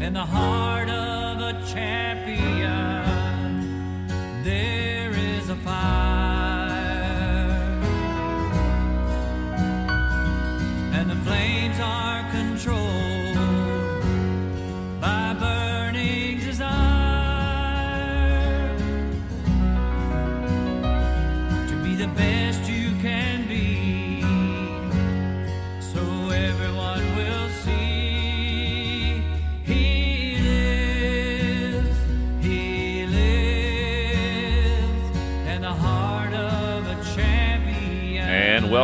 in the heart of a champion, there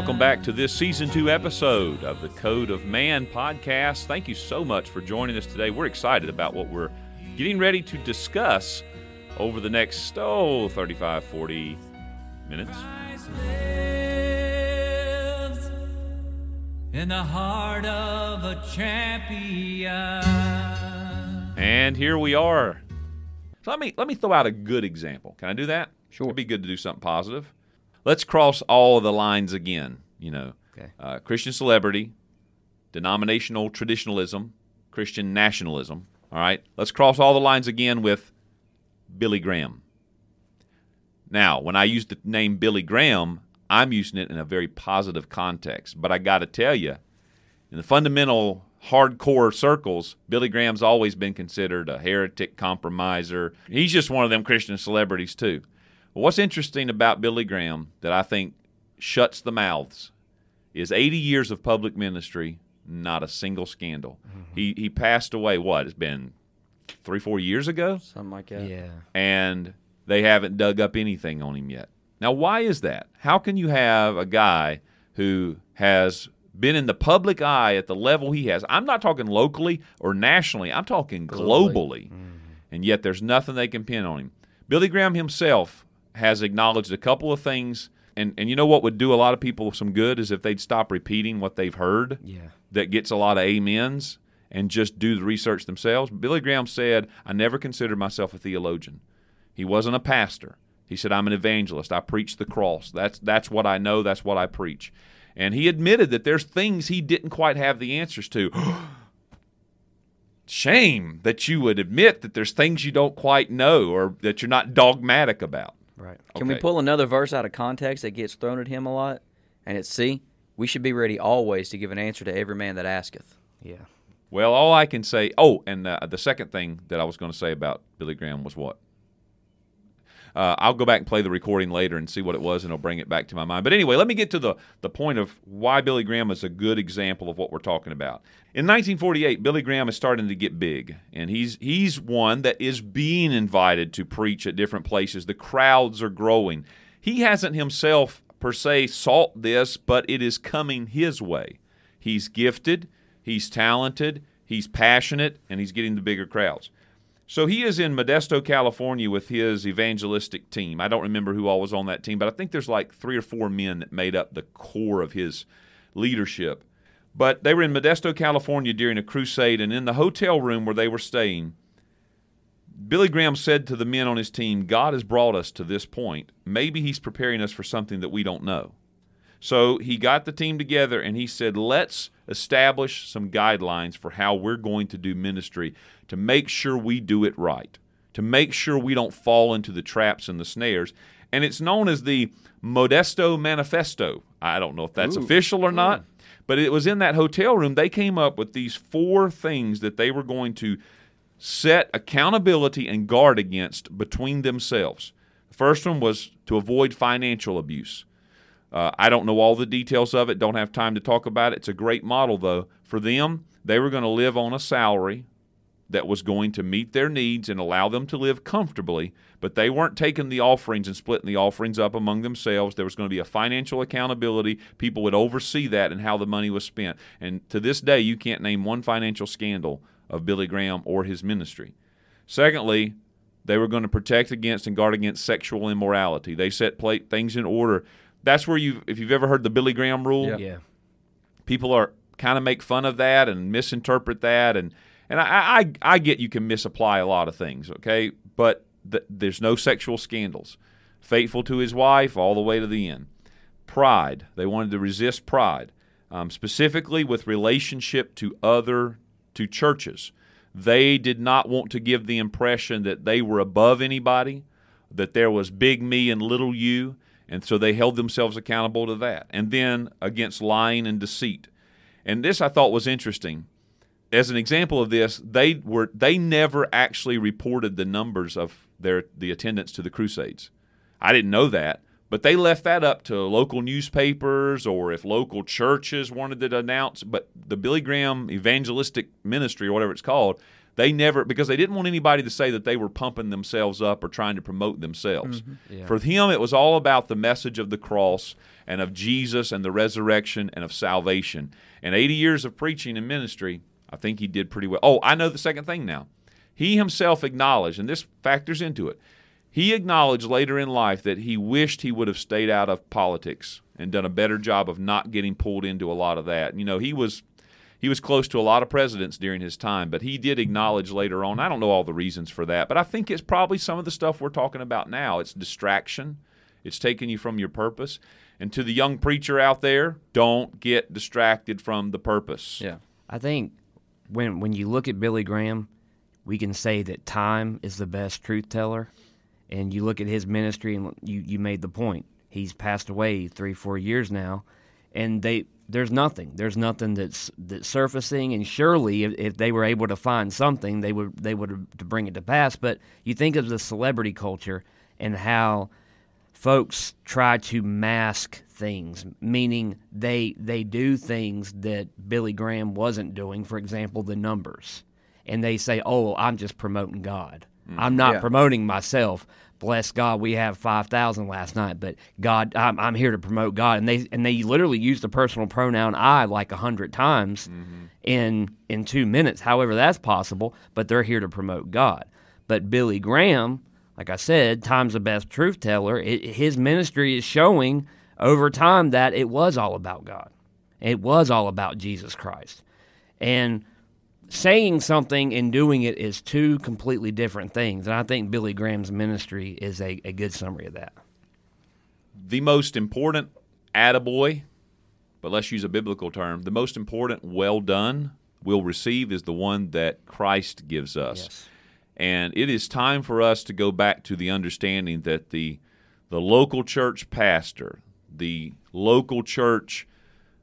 welcome back to this season two episode of the Code of Man podcast. Thank you so much for joining us today. We're excited about what we're getting ready to discuss over the next, oh, 35, 40 minutes. Christ lives in the heart of a champion. And here we are. So let me let me throw out a good example. Can I do that? Sure. It'd be good to do something positive. Let's cross all of the lines again. You know, Okay. uh, Christian celebrity, denominational traditionalism, Christian nationalism. All right. Let's cross all the lines again with Billy Graham. Now, when I use the name Billy Graham, I'm using it in a very positive context. But I got to tell you, in the fundamental hardcore circles, Billy Graham's always been considered a heretic compromiser. He's just one of them Christian celebrities, too. But what's interesting about Billy Graham that I think shuts the mouths is 80 years of public ministry, not a single scandal. Mm-hmm. He, he passed away, what? It's been three, four years ago? Something like that. Yeah. and they haven't dug up anything on him yet. Now, why is that? How can you have a guy who has been in the public eye at the level he has? I'm not talking locally or nationally, I'm talking globally. Mm-hmm. And yet there's nothing they can pin on him. Billy Graham himself has acknowledged a couple of things. And, and you know what would do a lot of people some good is if they'd stop repeating what they've heard Yeah. that gets a lot of amens and just do the research themselves. Billy Graham said, I never considered myself a theologian. He wasn't a pastor. He said, I'm an evangelist. I preach the cross. That's, that's what I know. That's what I preach. And he admitted that there's things he didn't quite have the answers to. Shame that you would admit that there's things you don't quite know or that you're not dogmatic about. Right. Can we pull another verse out of context that gets thrown at him a lot? And it's see, we should be ready always to give an answer to every man that asketh. Yeah. Well, all I can say. Oh, and uh, the second thing that I was going to say about Billy Graham was what? Uh, I'll go back and play the recording later and see what it was, and it'll bring it back to my mind. But anyway, let me get to the, the point of why Billy Graham is a good example of what we're talking about. In 1948, Billy Graham is starting to get big, and he's he's one that is being invited to preach at different places. The crowds are growing. He hasn't himself per se sought this, but it is coming his way. He's gifted, he's talented, he's passionate, and he's getting the bigger crowds. So he is in Modesto, California with his evangelistic team. I don't remember who all was on that team, but I think there's like three or four men that made up the core of his leadership. But they were in Modesto, California during a crusade, and in the hotel room where they were staying, Billy Graham said to the men on his team, God has brought us to this point. Maybe he's preparing us for something that we don't know. So he got the team together and he said, let's establish some guidelines for how we're going to do ministry to make sure we do it right, to make sure we don't fall into the traps and the snares. And it's known as the Modesto Manifesto. I don't know if that's official or not, but it was in that hotel room. They came up with these four things that they were going to set accountability and guard against between themselves. The first one was to avoid financial abuse. Uh, I don't know all the details of it, don't have time to talk about it. It's a great model, though. For them, they were going to live on a salary that was going to meet their needs and allow them to live comfortably, but they weren't taking the offerings and splitting the offerings up among themselves. There was going to be a financial accountability. People would oversee that and how the money was spent. And to this day, you can't name one financial scandal of Billy Graham or his ministry. Secondly, they were going to protect against and guard against sexual immorality. They set things in order. That's where you, if you've ever heard the Billy Graham rule, Yeah. Yeah. people are kind of make fun of that and misinterpret that and and I, I I get you can misapply a lot of things, okay? But th- there's no sexual scandals. Faithful to his wife all the way to the end. Pride. They wanted to resist pride, um, specifically with relationship to other to churches. They did not want to give the impression that they were above anybody, that there was big me and little you, and so they held themselves accountable to that. And then against lying and deceit. And this I thought was interesting. As an example of this, they were they never actually reported the numbers of their the attendance to the crusades. I didn't know that, but they left that up to local newspapers or if local churches wanted to announce. But the Billy Graham Evangelistic Ministry or whatever it's called, they never because they didn't want anybody to say that they were pumping themselves up or trying to promote themselves. Mm-hmm. Yeah. For him, it was all about the message of the cross and of Jesus and the resurrection and of salvation. And 80 years of preaching and ministry, I think he did pretty well. Oh, I know the second thing now. He himself acknowledged, and this factors into it. He acknowledged later in life that he wished he would have stayed out of politics and done a better job of not getting pulled into a lot of that. You know, he was he was close to a lot of presidents during his time, but he did acknowledge later on. I don't know all the reasons for that, but I think it's probably some of the stuff we're talking about now. It's distraction. It's taking you from your purpose. And to the young preacher out there, don't get distracted from the purpose. Yeah. I think when when you look at Billy Graham, we can say that time is the best truth teller. And you look at his ministry, and you you made the point. He's passed away three four years now, and they there's nothing. There's nothing that's that's surfacing. And surely, if, if they were able to find something, they would they would to bring it to pass. But you think of the celebrity culture and how folks try to mask things, meaning they they do things that Billy Graham wasn't doing. For example, the numbers, and they say, "Oh, I'm just promoting God. Mm. I'm not Yeah. promoting myself." Bless God, we have five thousand last night, but God, I'm, I'm here to promote God, and they and they literally use the personal pronoun I like a hundred times mm-hmm. in in two minutes. However, that's possible, but they're here to promote God. But Billy Graham, like I said, time's the best truth teller. It, his ministry is showing over time that it was all about God. It was all about Jesus Christ. And saying something and doing it is two completely different things. And I think Billy Graham's ministry is a, a good summary of that. the most important attaboy, but let's use a biblical term, the most important well done we'll receive is the one that Christ gives us. Yes. And it is time for us to go back to the understanding that the the local church pastor, the local church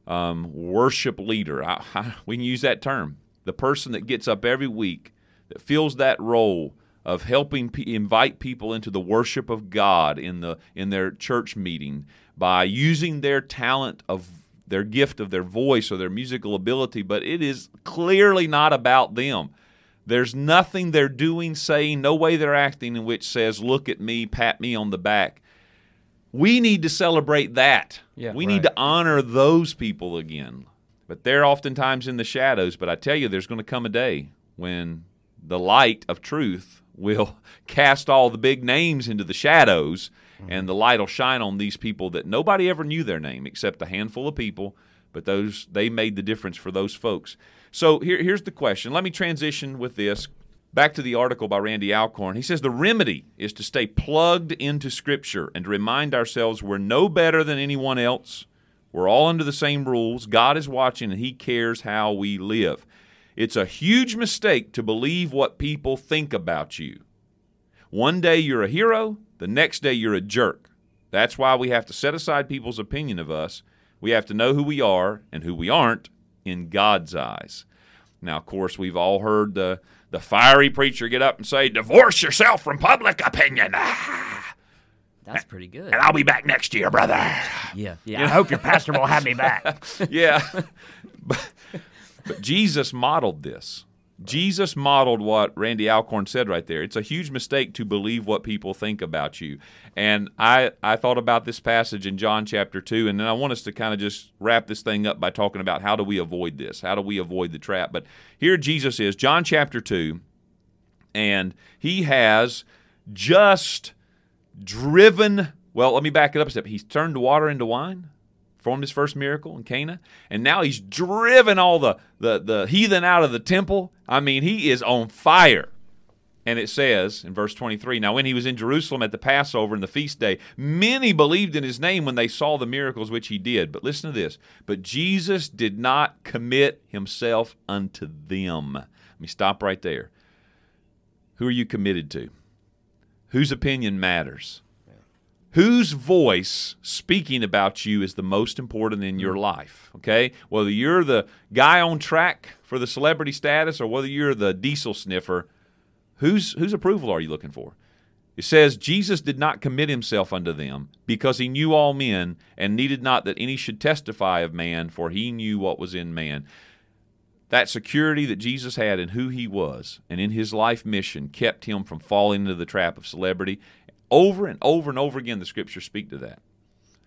um, worship leader, I, I, we can use that term, the person that gets up every week that fills that role of helping pe- invite people into the worship of God in the in their church meeting by using their talent of their gift of their voice or their musical ability, but it is clearly not about them. There's nothing they're doing, saying, no way they're acting in which says, look at me, pat me on the back. We need to celebrate that. Yeah, we right. need to honor those people again. But they're oftentimes in the shadows. But I tell you, there's going to come a day when the light of truth will cast all the big names into the shadows, mm-hmm. and the light will shine on these people that nobody ever knew their name except a handful of people. But those they made the difference for those folks. So here, here's the question. Let me transition with this back to the article by Randy Alcorn. He says the remedy is to stay plugged into Scripture and to remind ourselves we're no better than anyone else. We're all under the same rules. God is watching and He cares how we live. It's a huge mistake to believe what people think about you. One day you're a hero, the next day you're a jerk. That's why we have to set aside people's opinion of us. We have to know who we are and who we aren't in God's eyes. Now, of course, we've all heard the, the fiery preacher get up and say, Divorce yourself from public opinion. That's pretty good. and I'll be back next year, brother. Yeah, yeah. I hope your pastor will have me back. yeah. but, but Jesus modeled this. Jesus modeled what Randy Alcorn said right there. It's a huge mistake to believe what people think about you. And I, I thought about this passage in John chapter 2, and then I want us to kind of just wrap this thing up by talking about how do we avoid this? How do we avoid the trap? But here Jesus is, John chapter 2, and he has just driven. Well, let me back it up a step. He's turned water into wine, performed his first miracle in Cana, and now he's driven all the, the, the heathen out of the temple. I mean, he is on fire. And it says in verse 23 Now, when he was in Jerusalem at the Passover and the feast day, many believed in his name when they saw the miracles which he did. But listen to this. But Jesus did not commit himself unto them, Let me stop right there. Who are you committed to? Whose opinion matters? Whose voice speaking about you is the most important in your life? Okay? Whether you're the guy on track for the celebrity status or whether you're the diesel sniffer, whose, whose approval are you looking for? It says, Jesus did not commit himself unto them because he knew all men and needed not that any should testify of man, for he knew what was in man. That security that Jesus had in who he was and in his life mission kept him from falling into the trap of celebrity. Over and over and over again, the scriptures speak to that.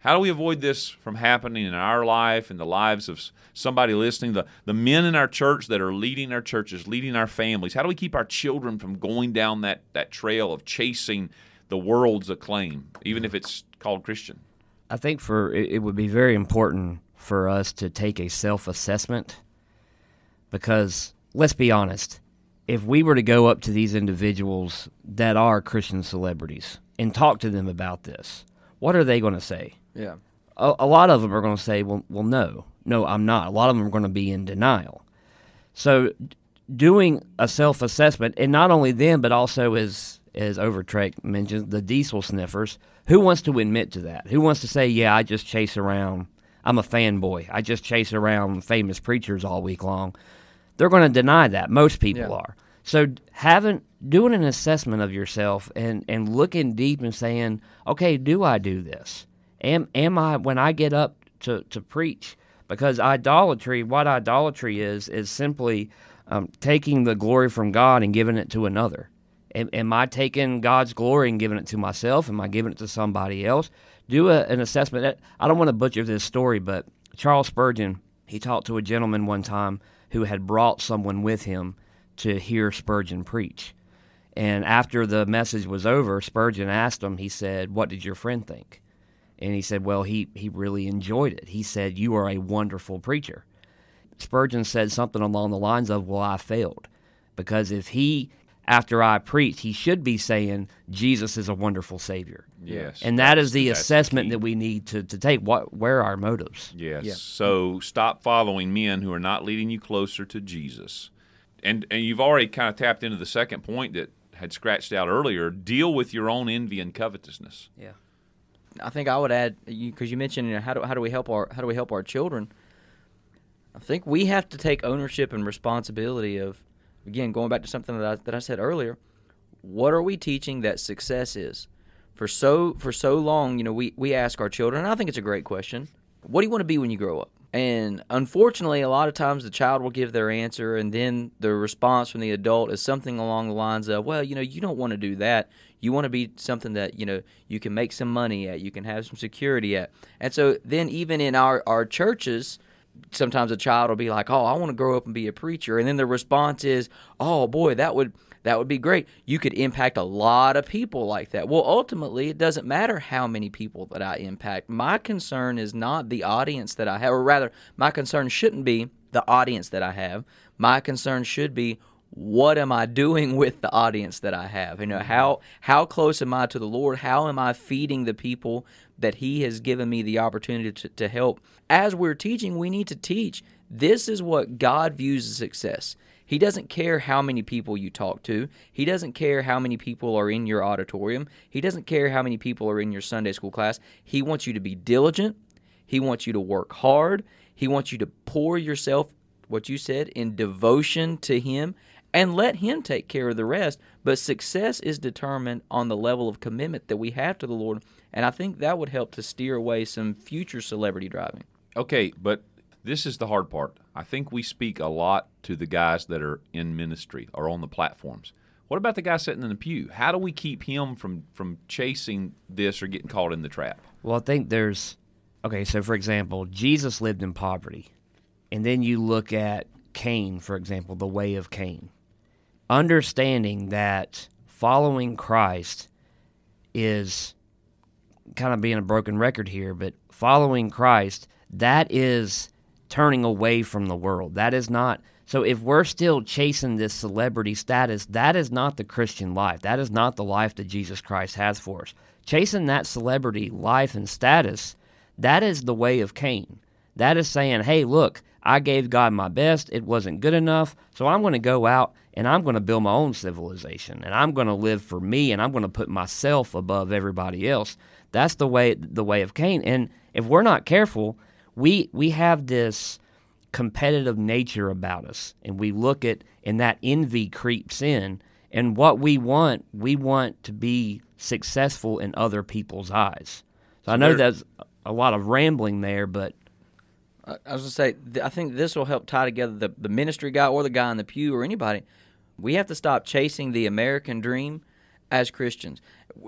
How do we avoid this from happening in our life and the lives of somebody listening? The, the men in our church that are leading our churches, leading our families. How do we keep our children from going down that, that trail of chasing the world's acclaim, even if it's called Christian? I think for it, would be very important for us to take a self assessment because let's be honest, if we were to go up to these individuals that are Christian celebrities and talk to them about this, what are they going to say? Yeah. A, a lot of them are going to say, "Well, well, no, no, I'm not." A lot of them are going to be in denial. So, doing a self-assessment, and not only them, but also as as Overtrek mentioned, the diesel sniffers. Who wants to admit to that? Who wants to say, "Yeah, I just chase around. I'm a fanboy. I just chase around famous preachers all week long." They're going to deny that. Most people Yeah. are. So having doing an assessment of yourself and and looking deep and saying, okay, do I do this? Am am I when I get up to to preach? Because idolatry, what idolatry is, is simply um, taking the glory from God and giving it to another. Am, am I taking God's glory and giving it to myself? Am I giving it to somebody else? Do a, an assessment. I don't want to butcher this story, but Charles Spurgeon, he talked to a gentleman one time who had brought someone with him to hear Spurgeon preach. And after the message was over, Spurgeon asked him, he said, What did your friend think? And he said, Well, he, he really enjoyed it. He said, You are a wonderful preacher. Spurgeon said something along the lines of, Well, I failed. Because if he, after I preach, he should be saying, Jesus is a wonderful Savior. Yes. And that is the assessment key. that we need to, to take. What Where are our motives? Yes. Yeah. So stop following men who are not leading you closer to Jesus. And and you've already kind of tapped into the second point that had scratched out earlier. Deal with your own envy and covetousness. Yeah. I think I would add because you, mentioned you know, how do how do we help our how do we help our children? I think we have to take ownership and responsibility of again going back to something that I, that I said earlier. What are we teaching that success is? For so for so long, you know, we we ask our children. And I think it's a great question. What do you want to be when you grow up? And unfortunately, a lot of times the child will give their answer, and then the response from the adult is something along the lines of, "Well, you know, you don't want to do that. You want to be something that you know you can make some money at, you can have some security at." And so then, even in our our churches, sometimes a child will be like, "Oh, I want to grow up and be a preacher," and then the response is, "Oh boy, that would that would be great. You could impact a lot of people like that." Well, ultimately, it doesn't matter how many people that I impact. My concern is not the audience that I have, or rather, my concern shouldn't be the audience that I have. My concern should be what am I doing with the audience that I have? You know, mm-hmm. how how close am I to the Lord? How am I feeding the people that He has given me the opportunity to, to help? As we're teaching, we need to teach. This is what God views as success. He doesn't care how many people you talk to. He doesn't care how many people are in your auditorium. He doesn't care how many people are in your Sunday school class. He wants you to be diligent. He wants you to work hard. He wants you to pour yourself, what you said, in devotion to Him and let Him take care of the rest. But success is determined on the level of commitment that we have to the Lord. And I think that would help to steer away some future celebrity driving. Okay, but this is the hard part. I think we speak a lot to the guys that are in ministry or on the platforms. What about the guy sitting in the pew? How do we keep him from from chasing this or getting caught in the trap? Well, I think there's okay. So, for example, Jesus lived in poverty, and then you look at Cain, for example, the way of Cain. Understanding that following Christ is kind of being a broken record here, but following Christ, that is turning away from the world. That is not. So if we're still chasing this celebrity status, that is not the Christian life. That is not the life that Jesus Christ has for us. Chasing that celebrity life and status, that is the way of Cain. That is saying, hey, look, I gave God my best. It wasn't good enough. So I'm going to go out and I'm going to build my own civilization and I'm going to live for me and I'm going to put myself above everybody else. That's the way the way of Cain. And if we're not careful, we we have this competitive nature about us and we look at and that envy creeps in and what we want, we want to be successful in other people's eyes. So, I know that's a lot of rambling there, but I I was gonna say, I think this will help tie together the, the ministry guy or the guy in the pew or anybody. We have to stop chasing the American dream as Christians.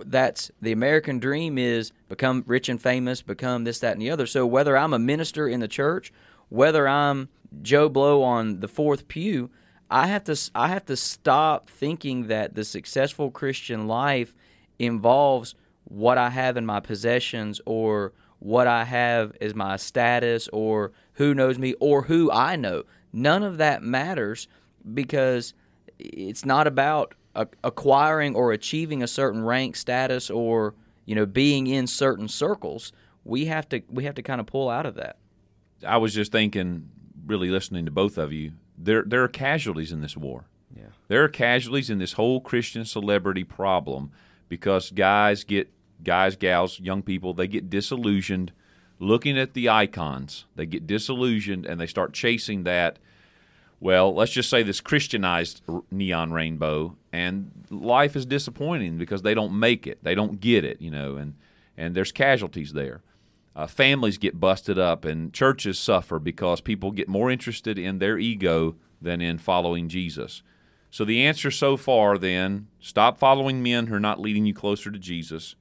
That's the American dream is become rich and famous, become this, that, and the other. So whether I'm a minister in the church, whether I'm Joe Blow on the fourth pew, I have to I have to stop thinking that the successful Christian life involves what I have in my possessions or what I have as my status or who knows me or who I know. None of that matters because it's not about a- acquiring or achieving a certain rank status or you know being in certain circles. We have to we have to kind of pull out of that. I was just thinking, really listening to both of you. There, there are casualties in this war. Yeah. There are casualties in this whole Christian celebrity problem because guys get guys, gals, young people, they get disillusioned looking at the icons. They get disillusioned and they start chasing that. Well, let's just say this Christianized neon rainbow, and life is disappointing because they don't make it, they don't get it, you know, and and there's casualties there. Uh, families get busted up, and churches suffer because people get more interested in their ego than in following Jesus. So the answer so far then stop following men who are not leading you closer to Jesus.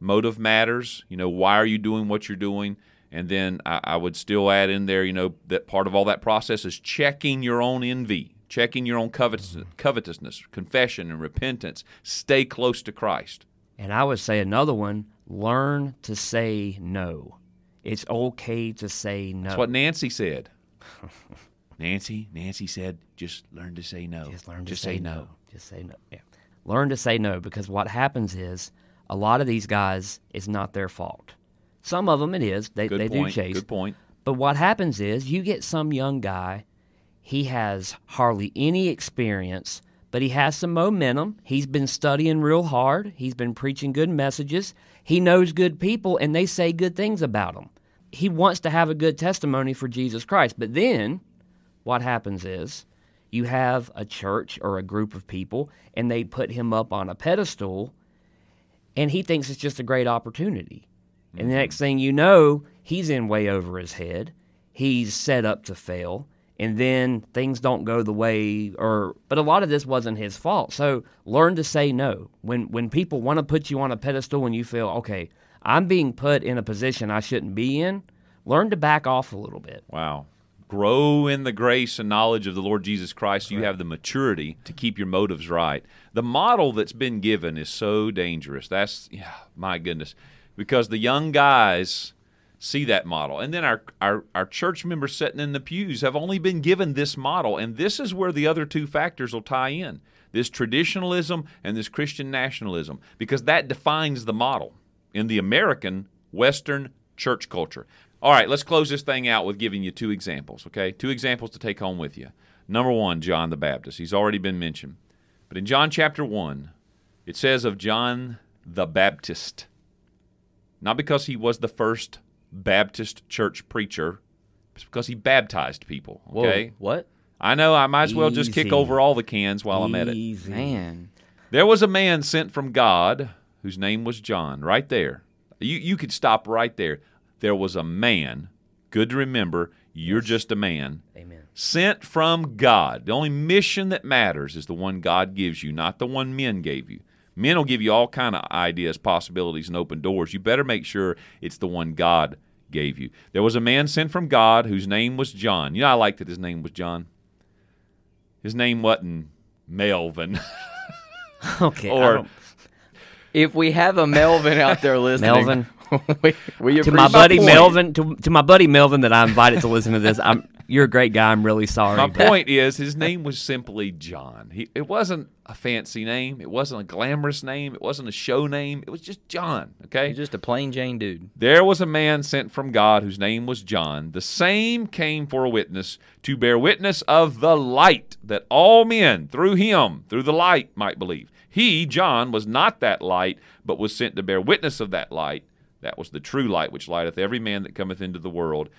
Motive matters. You know, why are you doing what you're doing? And then I, I would still add in there, you know, that part of all that process is checking your own envy, checking your own covetous, covetousness, confession, and repentance. Stay close to Christ. And I would say another one learn to say no. It's okay to say no. That's what Nancy said. Nancy, Nancy said, just learn to say no. Just learn to Just say, no. Just say no. Yeah. Learn to say no because what happens is a lot of these guys is not their fault. Some of them it is. They, Good they point. do chase. Good point. But what happens is you get some young guy, he has hardly any experience, but he has some momentum. He's been studying real hard. He's been preaching good messages. He knows good people, and they say good things about him. He wants to have a good testimony for Jesus Christ. But then what happens is you have a church or a group of people, and they put him up on a pedestal, and he thinks it's just a great opportunity. And the mm-hmm. next thing you know, he's in way over his head. He's set up to fail. And then things don't go the way or but a lot of this wasn't his fault. So learn to say no. When when people want to put you on a pedestal and you feel, okay, I'm being put in a position I shouldn't be in, learn to back off a little bit. Wow. Grow in the grace and knowledge of the Lord Jesus Christ. So you have the maturity to keep your motives right. The model that's been given is so dangerous. That's, yeah, my goodness. Because the young guys see that model. And then our, our, our church members sitting in the pews have only been given this model. And this is where the other two factors will tie in this traditionalism and this Christian nationalism, because that defines the model in the American Western church culture. All right, let's close this thing out with giving you two examples, okay? Two examples to take home with you. Number one, John the Baptist. He's already been mentioned. But in John chapter 1, it says of John the Baptist, not because he was the first Baptist church preacher, it's because he baptized people, Whoa, okay? what? I know I might as well just kick over all the cans while I'm at it. Man, There was a man sent from God whose name was John, right there. You, you could stop right there. There was a man, good to remember, you're just a man, Amen. sent from God. The only mission that matters is the one God gives you, not the one men gave you. Men will give you all kind of ideas, possibilities, and open doors. You better make sure it's the one God gave you. There was a man sent from God whose name was John. You know, I like that his name was John. His name wasn't Melvin. Okay. Or- if we have a Melvin out there listening, Melvin. we, we to my buddy the. Melvin, to, to my buddy Melvin that I invited to listen to this, I'm You're a great guy. I'm really sorry. My but- point is, his name was simply John. He, it wasn't a fancy name. It wasn't a glamorous name. It wasn't a show name. It was just John. Okay. He's just a plain Jane dude. There was a man sent from God whose name was John. The same came for a witness to bear witness of the light that all men through him, through the light, might believe. He, John, was not that light, but was sent to bear witness of that light. That was the true light which lighteth every man that cometh into the world.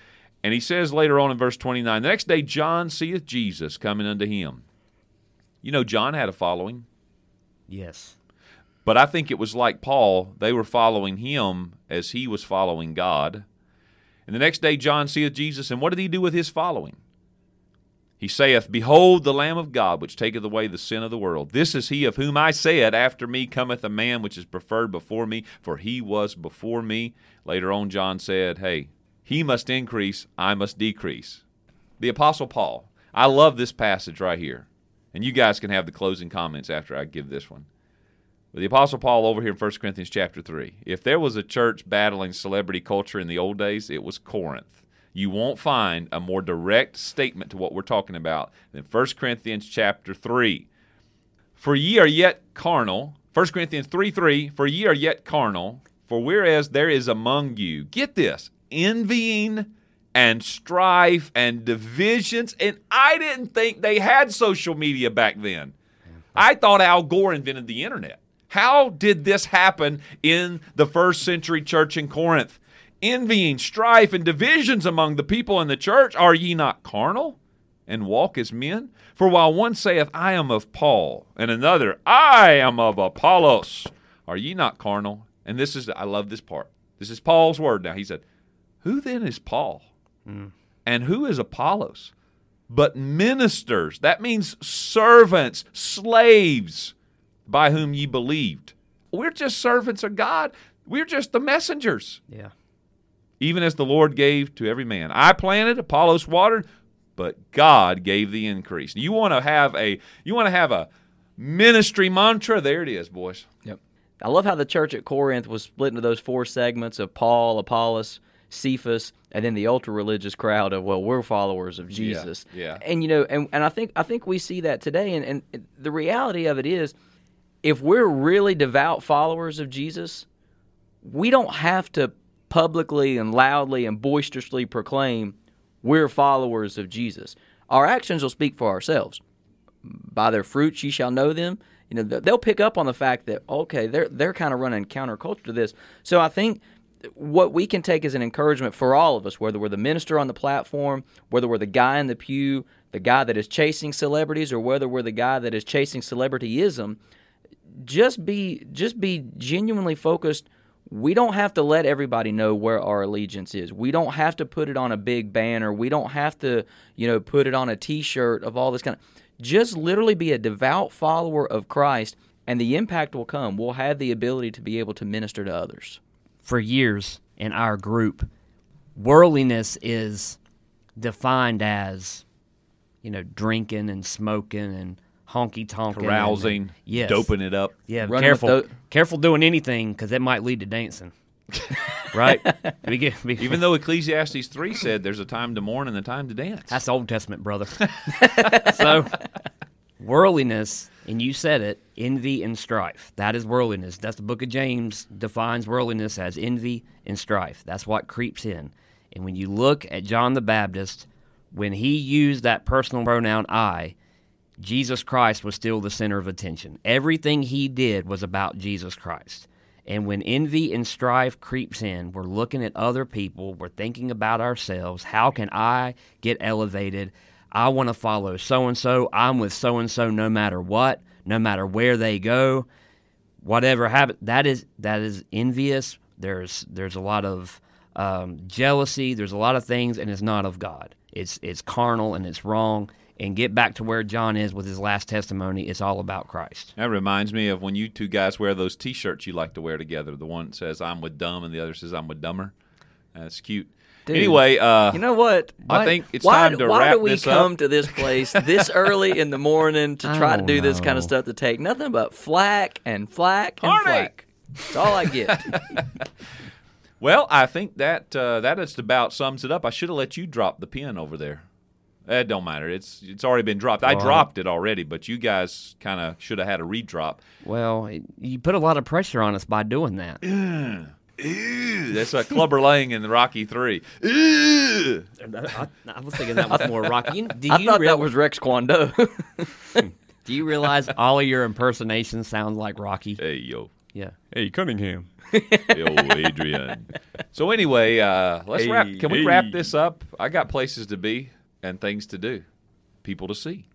And he says later on in verse 29 The next day John seeth Jesus coming unto him. You know, John had a following. Yes. But I think it was like Paul, they were following him as he was following God. And the next day John seeth Jesus, and what did he do with his following? He saith, Behold the Lamb of God, which taketh away the sin of the world. This is he of whom I said, After me cometh a man which is preferred before me, for he was before me. Later on, John said, Hey, he must increase, I must decrease. The Apostle Paul. I love this passage right here. And you guys can have the closing comments after I give this one. But the Apostle Paul over here in 1 Corinthians chapter 3. If there was a church battling celebrity culture in the old days, it was Corinth. You won't find a more direct statement to what we're talking about than 1 Corinthians chapter 3. For ye are yet carnal. 1 Corinthians 3 3. For ye are yet carnal. For whereas there is among you, get this, envying and strife and divisions. And I didn't think they had social media back then. I thought Al Gore invented the internet. How did this happen in the first century church in Corinth? Envying, strife, and divisions among the people in the church. Are ye not carnal and walk as men? For while one saith, I am of Paul, and another, I am of Apollos, are ye not carnal? And this is, I love this part. This is Paul's word now. He said, Who then is Paul? Mm. And who is Apollos? But ministers. That means servants, slaves, by whom ye believed. We're just servants of God. We're just the messengers. Yeah. Even as the Lord gave to every man. I planted, Apollos watered, but God gave the increase. You want to have a you want to have a ministry mantra? There it is, boys. Yep. I love how the church at Corinth was split into those four segments of Paul, Apollos, Cephas, and then the ultra religious crowd of well, we're followers of Jesus. yeah. And you know, and, and I think I think we see that today. And, and the reality of it is, if we're really devout followers of Jesus, we don't have to publicly and loudly and boisterously proclaim we're followers of Jesus. Our actions will speak for ourselves. By their fruits ye shall know them. You know, they'll pick up on the fact that okay, they're they're kind of running counterculture to this. So I think what we can take as an encouragement for all of us, whether we're the minister on the platform, whether we're the guy in the pew, the guy that is chasing celebrities, or whether we're the guy that is chasing celebrityism, just be just be genuinely focused we don't have to let everybody know where our allegiance is. We don't have to put it on a big banner. We don't have to, you know, put it on a t-shirt of all this kind of just literally be a devout follower of Christ and the impact will come. We'll have the ability to be able to minister to others. For years in our group, worldliness is defined as, you know, drinking and smoking and honky tonking, Carousing, yes, doping it up. Yeah, Running careful, tho- careful doing anything because that might lead to dancing. right? Be good- be- Even though Ecclesiastes 3 said there's a time to mourn and a time to dance. That's Old Testament, brother. so, worldliness, and you said it, envy and strife. That is worldliness. That's the book of James defines worldliness as envy and strife. That's what creeps in. And when you look at John the Baptist, when he used that personal pronoun I, Jesus Christ was still the center of attention. Everything he did was about Jesus Christ. And when envy and strife creeps in, we're looking at other people, we're thinking about ourselves. How can I get elevated? I want to follow so and so. I'm with so and so no matter what, no matter where they go, whatever happens. That is that is envious. There's there's a lot of um, jealousy. There's a lot of things, and it's not of God. It's it's carnal and it's wrong. And get back to where John is with his last testimony. It's all about Christ. That reminds me of when you two guys wear those T-shirts you like to wear together. The one says "I'm with dumb" and the other says "I'm with dumber." That's cute. Dude, anyway, uh, You know what? I Why- think it's why, time to why wrap do we this up. come to this place this early in the morning to try to don't do this kind of stuff to take nothing but flack and flack and Heartache. flack? That's all I get. well, I think that uh, that just about sums it up. I should have let you drop the pin over there. It don't matter. It's it's already been dropped. I Well, dropped it already, but you guys kind of should have had a redrop. Well, it- you put a lot of pressure on us by doing that. Ew, that's like Clubber Lang in the Rocky Three. Ew. I, I was thinking that was more Rocky. You- Do I you thought real- that was Rex Kwon Do. Do you realize all of your impersonations sound like Rocky? Hey yo, Yeah. Hey Cunningham. yo, Adrian. So anyway, uh, let's wrap. Can we wrap this up? I got places to be and things to do, people to see,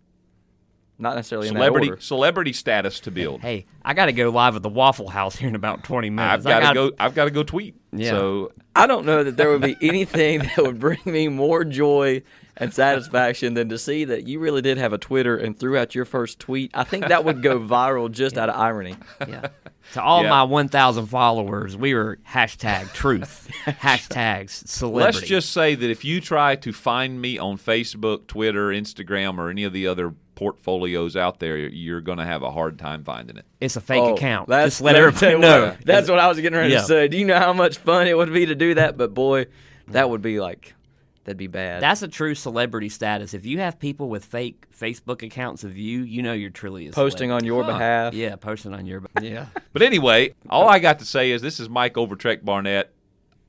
Not necessarily celebrity celebrity status to build. Hey, I got to go live at the Waffle House here in about 20 minutes. I've got to go. I've got to go tweet. Yeah. So I don't know that there would be anything that would bring me more joy and satisfaction than to see that you really did have a Twitter and threw out your first tweet. I think that would go viral just out of irony. Yeah. To all Yeah. my 1,000 followers, we were hashtag truth, hashtags celebrity. let's just say that if you try to find me on Facebook, Twitter, Instagram, or any of the other portfolios out there, you're going to have a hard time finding it. It's a fake Oh, account. That's, Just let let everybody know. what, That's what I was getting ready Yeah. to say. Do you know how much fun it would be to do that? But boy, that would be like, that'd be bad. That's a true celebrity status. If you have people with fake Facebook accounts of you, you know you're truly a Posting on your behalf. Yeah, posting on your. Behalf. Yeah. But anyway, all I got to say is this is Mike Overtrek Barnett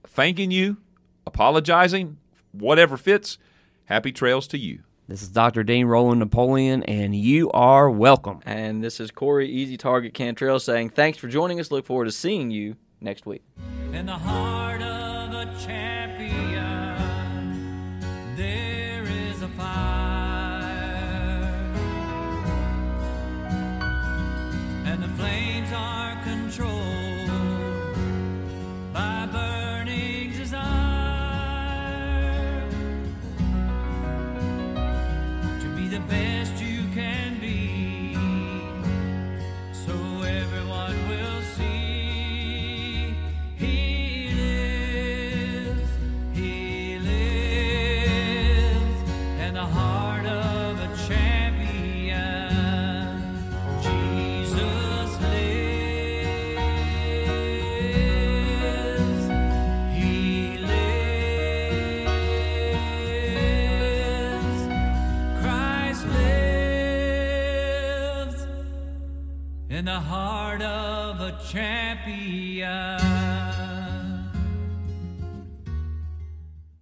thanking you, apologizing, whatever fits. Happy trails to you. This is Dr. Dean Roland Napoleon, and you are welcome. And this is Corey Easy Target Cantrell saying, thanks for joining us. Look forward to seeing you next week. In the heart of a champion, there is a fire, and the flames are controlled in the heart of a champion.